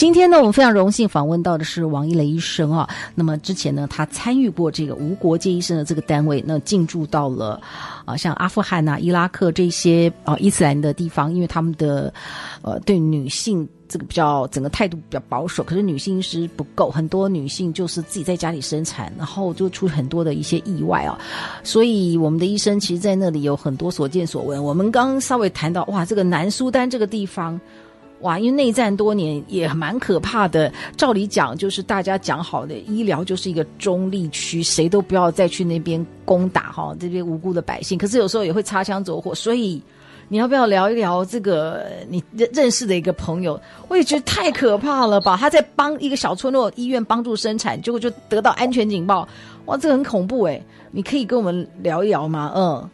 今天呢，我们非常荣幸访问到的是王一雷医生啊。那么之前呢，他参与过这个无国界医生的这个单位，那进驻到了啊，像阿富汗呐、伊拉克这些啊伊斯兰的地方，因为他们的呃对女性这个比较整个态度比较保守，可是女性医师不够，很多女性就是自己在家里生产，然后就出很多的一些意外啊。所以我们的医生其实在那里有很多所见所闻。我们刚稍微谈到哇，这个南苏丹这个地方。哇，因为内战多年也蛮可怕的。照理讲，就是大家讲好的医疗就是一个中立区，谁都不要再去那边攻打哈这边无辜的百姓。可是有时候也会擦枪走火，所以你要不要聊一聊这个你认认识的一个朋友？我也觉得太可怕了吧！他在帮一个小村落医院帮助生产，结果就得到安全警报，哇，这个很恐怖诶。你可以跟我们聊一聊吗？嗯。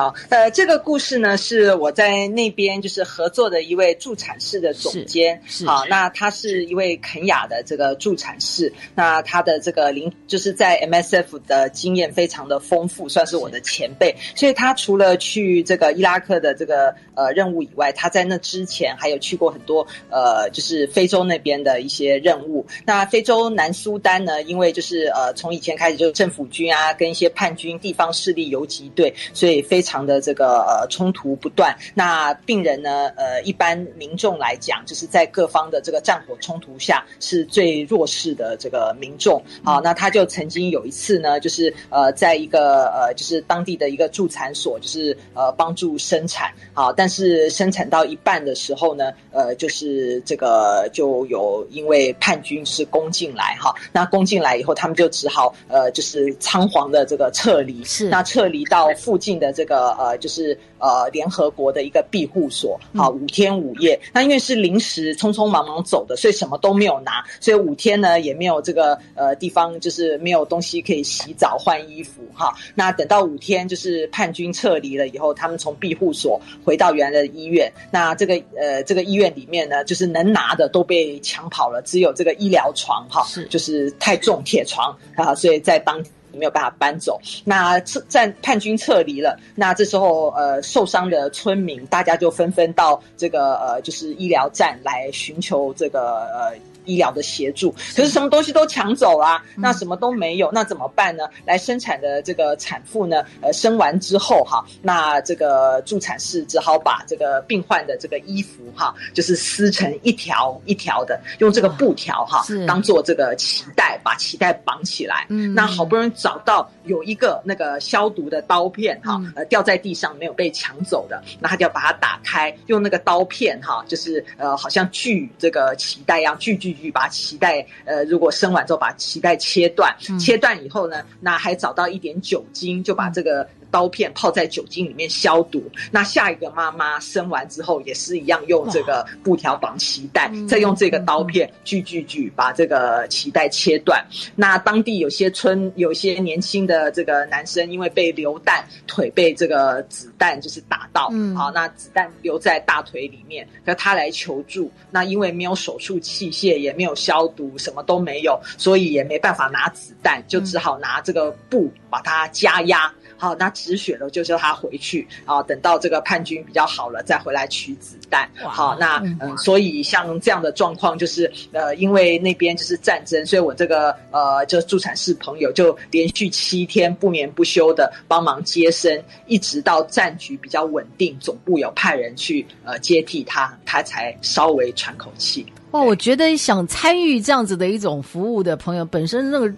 好，呃，这个故事呢，是我在那边就是合作的一位助产士的总监，好，那他是一位肯雅的这个助产士，那他的这个临就是在 MSF 的经验非常的丰富，算是我的前辈，所以他除了去这个伊拉克的这个呃任务以外，他在那之前还有去过很多呃就是非洲那边的一些任务。那非洲南苏丹呢，因为就是呃从以前开始就是政府军啊跟一些叛军地方势力游击队，所以非常。常的这个呃冲突不断，那病人呢呃一般民众来讲，就是在各方的这个战火冲突下是最弱势的这个民众。好，那他就曾经有一次呢，就是呃在一个呃就是当地的一个助产所，就是呃帮助生产。好，但是生产到一半的时候呢，呃就是这个就有因为叛军是攻进来哈，那攻进来以后，他们就只好呃就是仓皇的这个撤离。是，那撤离到附近的这个。呃呃，就是呃，联合国的一个庇护所，好，五天五夜。那因为是临时匆匆忙忙走的，所以什么都没有拿，所以五天呢也没有这个呃地方，就是没有东西可以洗澡换衣服哈。那等到五天就是叛军撤离了以后，他们从庇护所回到原来的医院。那这个呃这个医院里面呢，就是能拿的都被抢跑了，只有这个医疗床哈，是就是太重铁床啊，所以在当。没有办法搬走，那撤战叛军撤离了，那这时候呃受伤的村民大家就纷纷到这个呃就是医疗站来寻求这个呃。医疗的协助，可是什么东西都抢走啊，那什么都没有，那怎么办呢？来生产的这个产妇呢，呃，生完之后哈，那这个助产士只好把这个病患的这个衣服哈，就是撕成一条一条的，用这个布条哈，当做这个脐带，把脐带绑起来。嗯，那好不容易找到有一个那个消毒的刀片哈，呃，掉在地上没有被抢走的，那他就要把它打开，用那个刀片哈，就是呃，好像锯这个脐带一样锯锯。把脐带，呃，如果生完之后把脐带切断，嗯、切断以后呢，那还找到一点酒精，就把这个。刀片泡在酒精里面消毒。那下一个妈妈生完之后也是一样，用这个布条绑脐带，再用这个刀片锯锯锯把这个脐带切断。那当地有些村有些年轻的这个男生，因为被流弹，腿被这个子弹就是打到，嗯，好，那子弹留在大腿里面，那他来求助。那因为没有手术器械，也没有消毒，什么都没有，所以也没办法拿子弹，就只好拿这个布把它加压。好，那止血了就叫他回去啊，等到这个叛军比较好了再回来取子弹。好，那嗯，嗯，所以像这样的状况就是呃，因为那边就是战争，所以我这个呃，就助产士朋友就连续七天不眠不休的帮忙接生，一直到战局比较稳定，总部有派人去呃接替他，他才稍微喘口气。哇，我觉得想参与这样子的一种服务的朋友，本身那个。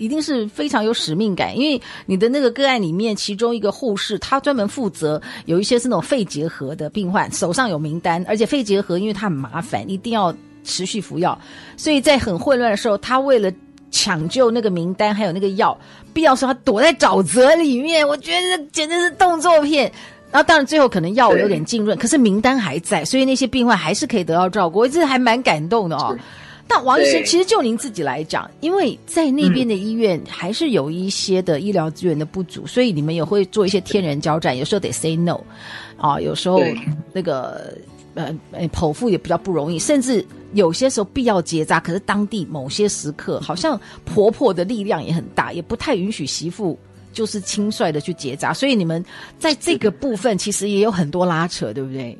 一定是非常有使命感，因为你的那个个案里面，其中一个护士，他专门负责有一些是那种肺结核的病患，手上有名单，而且肺结核因为它很麻烦，一定要持续服药，所以在很混乱的时候，他为了抢救那个名单还有那个药，必要时候他躲在沼泽里面，我觉得这简直是动作片。然后当然最后可能药物有点浸润，可是名单还在，所以那些病患还是可以得到照顾，我这还蛮感动的哦。但王医生，其实就您自己来讲，因为在那边的医院还是有一些的医疗资源的不足，嗯、所以你们也会做一些天人交战，有时候得 say no，啊，有时候那个呃呃剖腹也比较不容易，甚至有些时候必要结扎，可是当地某些时刻，好像婆婆的力量也很大，也不太允许媳妇就是轻率的去结扎，所以你们在这个部分其实也有很多拉扯，对不对？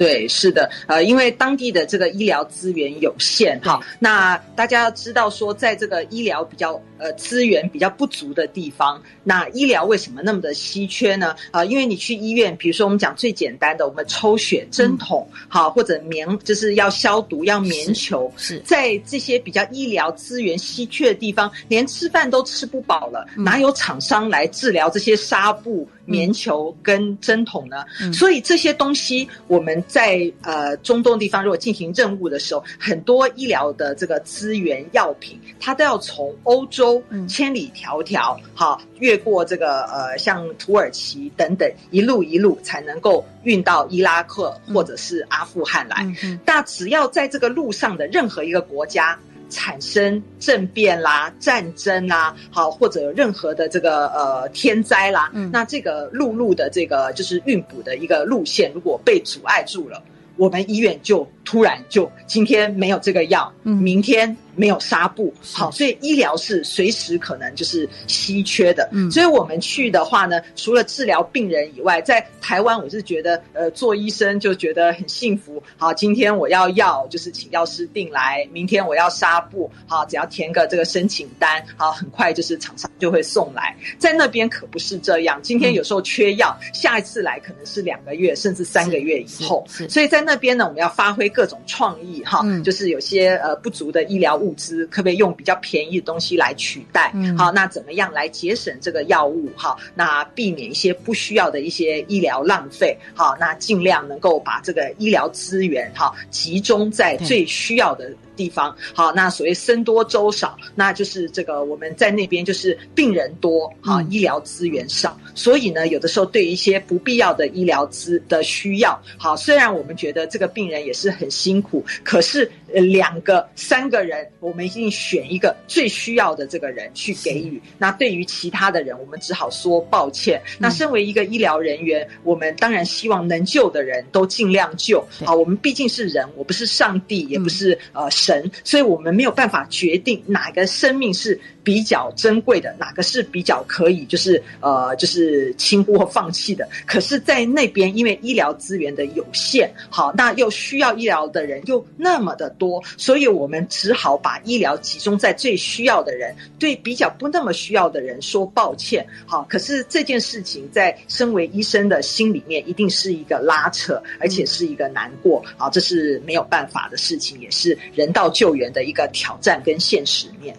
对，是的，呃，因为当地的这个医疗资源有限，哈，那大家要知道说，在这个医疗比较呃资源比较不足的地方，那医疗为什么那么的稀缺呢？啊、呃，因为你去医院，比如说我们讲最简单的，我们抽血、针筒，好、嗯，或者棉，就是要消毒、要棉球，是，是在这些比较医疗资源稀缺的地方，连吃饭都吃不饱了，嗯、哪有厂商来治疗这些纱布？棉球跟针筒呢，嗯、所以这些东西我们在呃中东地方，如果进行任务的时候，很多医疗的这个资源药品，它都要从欧洲千里迢迢好越过这个呃像土耳其等等一路一路才能够运到伊拉克或者是阿富汗来。那、嗯、只要在这个路上的任何一个国家。产生政变啦、战争啦，好，或者任何的这个呃天灾啦，嗯，那这个陆路的这个就是运补的一个路线，如果被阻碍住了，我们医院就突然就今天没有这个药，嗯，明天。没有纱布，好，所以医疗是随时可能就是稀缺的。嗯，所以我们去的话呢，除了治疗病人以外，在台湾我是觉得，呃，做医生就觉得很幸福。好，今天我要药，就是请药师订来；明天我要纱布，好，只要填个这个申请单，好，很快就是厂商就会送来。在那边可不是这样，今天有时候缺药，嗯，下一次来可能是两个月甚至三个月以后。所以在那边呢，我们要发挥各种创意，哈，嗯，就是有些呃不足的医疗物。资可不可以用比较便宜的东西来取代？嗯，好，那怎么样来节省这个药物？哈，那避免一些不需要的一些医疗浪费。好，那尽量能够把这个医疗资源哈集中在最需要的地方。好，那所谓僧多粥少，那就是这个我们在那边就是病人多，哈，医疗资源少，所以呢，有的时候对一些不必要的医疗资的需要，好，虽然我们觉得这个病人也是很辛苦，可是。呃，两个、三个人，我们一定选一个最需要的这个人去给予。那对于其他的人，我们只好说抱歉。那身为一个医疗人员，我们当然希望能救的人都尽量救。好，我们毕竟是人，我不是上帝，也不是呃神，所以我们没有办法决定哪个生命是比较珍贵的，哪个是比较可以就是呃就是轻忽或放弃的。可是，在那边因为医疗资源的有限，好，那又需要医疗的人又那么的多，所以我们只好把医疗集中在最需要的人，对比较不那么需要的人说抱歉。好，可是这件事情在身为医生的心里面，一定是一个拉扯，而且是一个难过。好，这是没有办法的事情，也是人道救援的一个挑战跟现实面。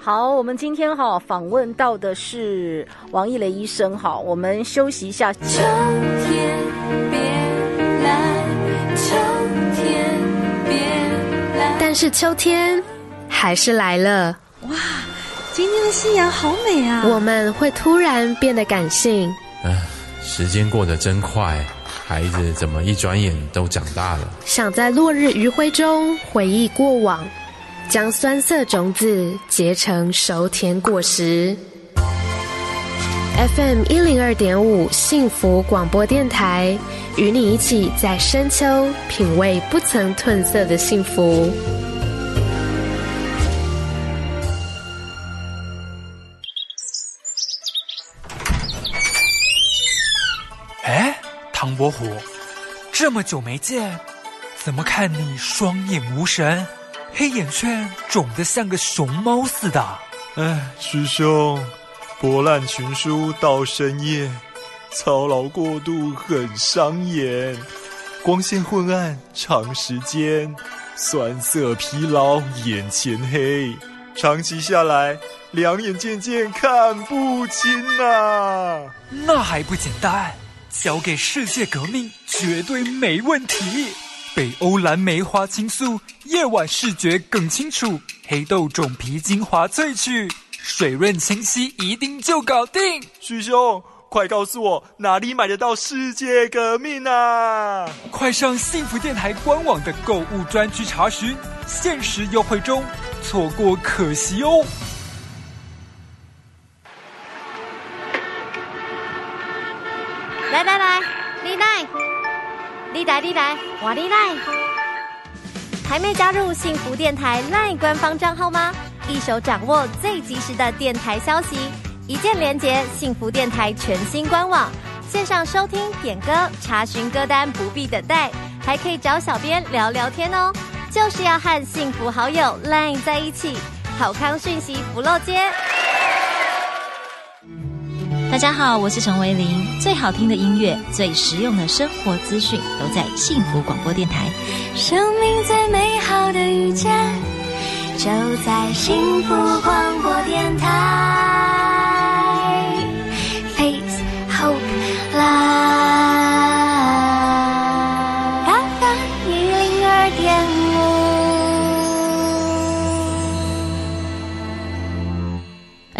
好，我们今天哈访问到的是王一雷医生哈，我们休息一下。秋天别来，秋天别来。但是秋天还是来了。哇，今天的夕阳好美啊！我们会突然变得感性。唉，时间过得真快，孩子怎么一转眼都长大了？想在落日余晖中回忆过往。将酸涩种子结成熟甜果实。FM 一零二点五幸福广播电台，与你一起在深秋品味不曾褪色的幸福。唐伯虎，这么久没见，怎么看你双眼无神？黑眼圈肿得像个熊猫似的。哎，师兄，博览群书到深夜，操劳过度很伤眼，光线昏暗长时间，酸涩疲劳眼前黑，长期下来两眼渐渐看不清啊！那还不简单，交给世界革命绝对没问题。北欧蓝莓花青素，夜晚视觉更清楚；黑豆种皮精华萃取，水润清晰，一定就搞定。师兄，快告诉我哪里买得到世界革命啊！快上幸福电台官网的购物专区查询，限时优惠中，错过可惜哦。来你来，我你来。还没加入幸福电台 LINE 官方账号吗？一手掌握最及时的电台消息，一键连接幸福电台全新官网，线上收听、点歌、查询歌单，不必等待，还可以找小编聊聊天哦。就是要和幸福好友 LINE 在一起，好康讯息不漏接。大家好，我是陈维林，最好听的音乐，最实用的生活资讯，都在幸福广播电台。生命最美好的遇见。就在幸福广播电台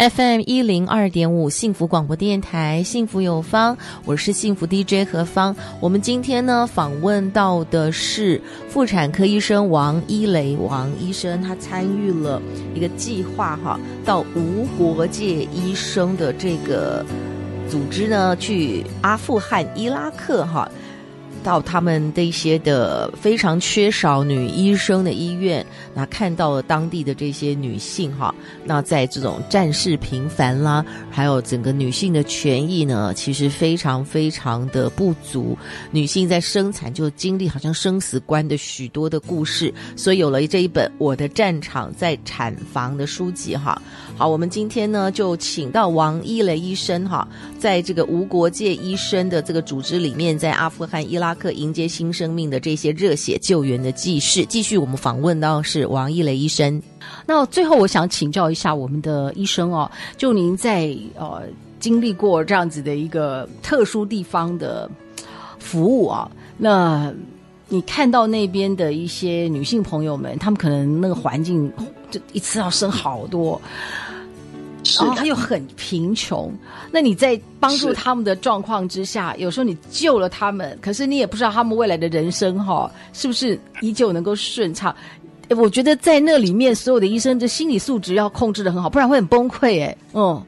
，FM 一零二点五，幸福广播电台，幸福有方，我是幸福 DJ 何芳。我们今天呢，访问到的是。妇产科医生王伊蕾，王医生他参与了一个计划哈，到无国界医生的这个组织呢，去阿富汗、伊拉克哈。到他们的一些的非常缺少女医生的医院，那看到了当地的这些女性哈，那在这种战事频繁啦，还有整个女性的权益呢，其实非常非常的不足。女性在生产就经历好像生死关的许多的故事，所以有了这一本《我的战场在产房》的书籍哈。好，我们今天呢就请到王伊蕾医生哈，在这个无国界医生的这个组织里面，在阿富汗、伊拉克迎接新生命的这些热血救援的记事，继续我们访问到是王伊蕾医生。那最后我想请教一下我们的医生哦，就您在呃经历过这样子的一个特殊地方的服务啊，那你看到那边的一些女性朋友们，她们可能那个环境就一次要生好多。然后他又很贫穷，那你在帮助他们的状况之下，有时候你救了他们，可是你也不知道他们未来的人生哈，是不是依旧能够顺畅？我觉得在那里面，所有的医生的心理素质要控制的很好，不然会很崩溃哎，嗯。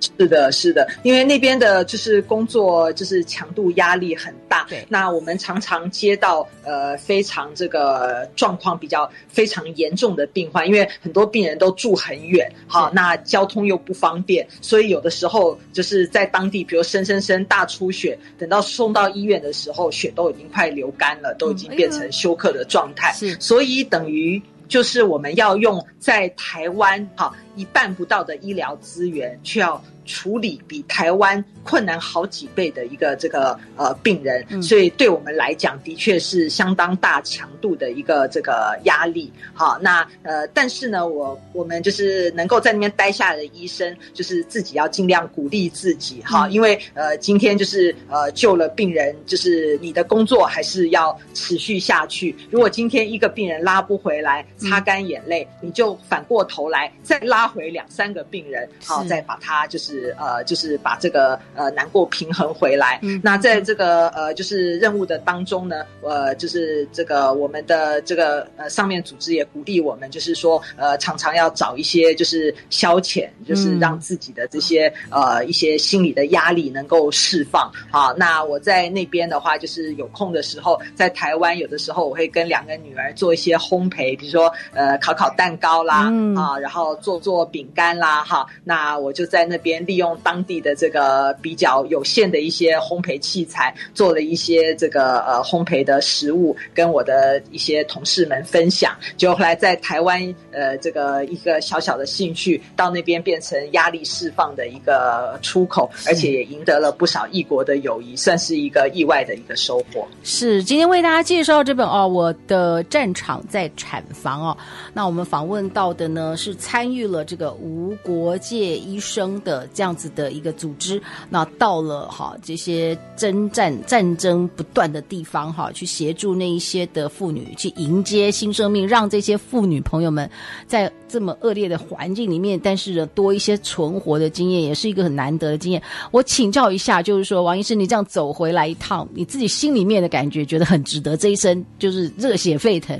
是的，是的，因为那边的就是工作就是强度压力很大。对，那我们常常接到呃非常这个状况比较非常严重的病患，因为很多病人都住很远，好，那交通又不方便，所以有的时候就是在当地，比如生生生大出血，等到送到医院的时候，血都已经快流干了，都已经变成休克的状态。是，所以等于就是我们要用在台湾哈。一半不到的医疗资源，却要处理比台湾困难好几倍的一个这个呃病人，嗯，所以对我们来讲，的确是相当大强度的一个这个压力。好，那呃，但是呢，我我们就是能够在那边待下来的医生，就是自己要尽量鼓励自己哈，嗯，因为呃，今天就是呃救了病人，就是你的工作还是要持续下去。如果今天一个病人拉不回来，擦干眼泪，嗯，你就反过头来再拉。回两三个病人，好，再把他就是呃，就是把这个呃难过平衡回来。嗯，那在这个呃就是任务的当中呢，呃，就是这个我们的这个呃上面组织也鼓励我们，就是说呃常常要找一些就是消遣，就是让自己的这些呃一些心理的压力能够释放。好，那我在那边的话，就是有空的时候，在台湾有的时候我会跟两个女儿做一些烘焙，比如说呃烤烤蛋糕啦，嗯，啊，然后做做。做饼干啦，哈，那我就在那边利用当地的这个比较有限的一些烘焙器材，做了一些这个呃烘焙的食物，跟我的一些同事们分享。就后来在台湾，呃，这个一个小小的兴趣，到那边变成压力释放的一个出口，而且也赢得了不少异国的友谊，算是一个意外的一个收获。是今天为大家介绍这本哦，我的战场在产房哦。那我们访问问到的呢，是参与了这个无国界医生的这样子的一个组织，那到了哈这些征战战争不断的地方哈，去协助那一些的妇女去迎接新生命，让这些妇女朋友们在这么恶劣的环境里面，但是呢多一些存活的经验，也是一个很难得的经验。我请教一下，就是说王医生，你这样走回来一趟，你自己心里面的感觉，觉得很值得，这一生就是热血沸腾。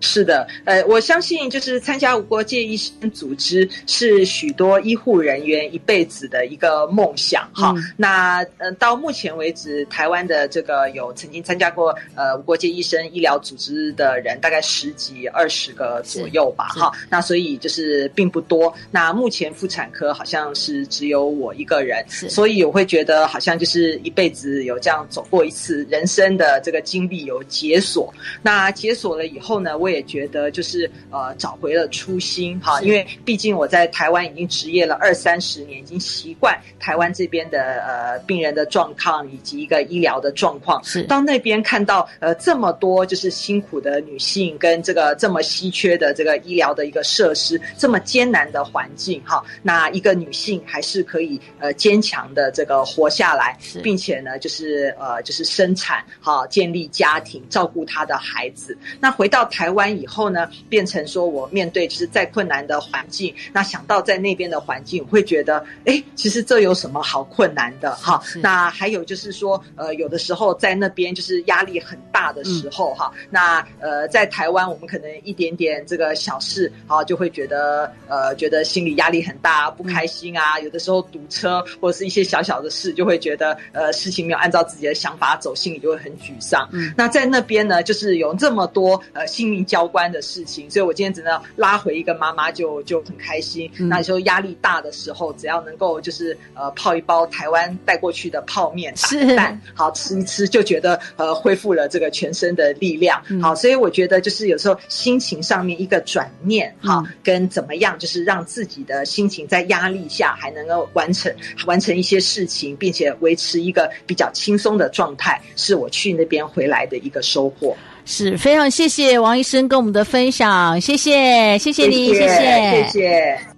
是的，呃，我相信就是参加无国界医生组织是许多医护人员一辈子的一个梦想哈。嗯、那呃，到目前为止，台湾的这个有曾经参加过呃无国界医生医疗组织的人，大概十几二十个左右吧哈。那所以就是并不多。那目前妇产科好像是只有我一个人，所以我会觉得好像就是一辈子有这样走过一次人生的这个经历有解锁。那解锁了以后呢，我也。觉得就是呃找回了初心哈，因为毕竟我在台湾已经职业了二三十年，已经习惯台湾这边的呃病人的状况以及一个医疗的状况。是到那边看到呃这么多就是辛苦的女性跟这个这么稀缺的这个医疗的一个设施，这么艰难的环境哈，那一个女性还是可以呃坚强的这个活下来，并且呢就是呃就是生产哈建立家庭，照顾她的孩子。那回到台湾。以后呢，变成说我面对就是再困难的环境，那想到在那边的环境，我会觉得，哎，其实这有什么好困难的哈？那还有就是说，呃，有的时候在那边就是压力很大的时候哈、嗯，那呃，在台湾我们可能一点点这个小事啊，就会觉得呃，觉得心理压力很大，不开心啊。有的时候堵车或者是一些小小的事，就会觉得呃，事情没有按照自己的想法走，心里就会很沮丧。嗯，那在那边呢，就是有这么多呃，性命。交关的事情，所以我今天只能拉回一个妈妈就就很开心。嗯、那时候压力大的时候，只要能够就是呃泡一包台湾带过去的泡面打蛋，好吃一吃，就觉得呃恢复了这个全身的力量。嗯、好，所以我觉得就是有时候心情上面一个转念，哈、嗯，跟怎么样就是让自己的心情在压力下还能够完成完成一些事情，并且维持一个比较轻松的状态，是我去那边回来的一个收获。是非常谢谢王医生跟我们的分享，谢谢，谢谢你，谢谢，谢谢。谢谢。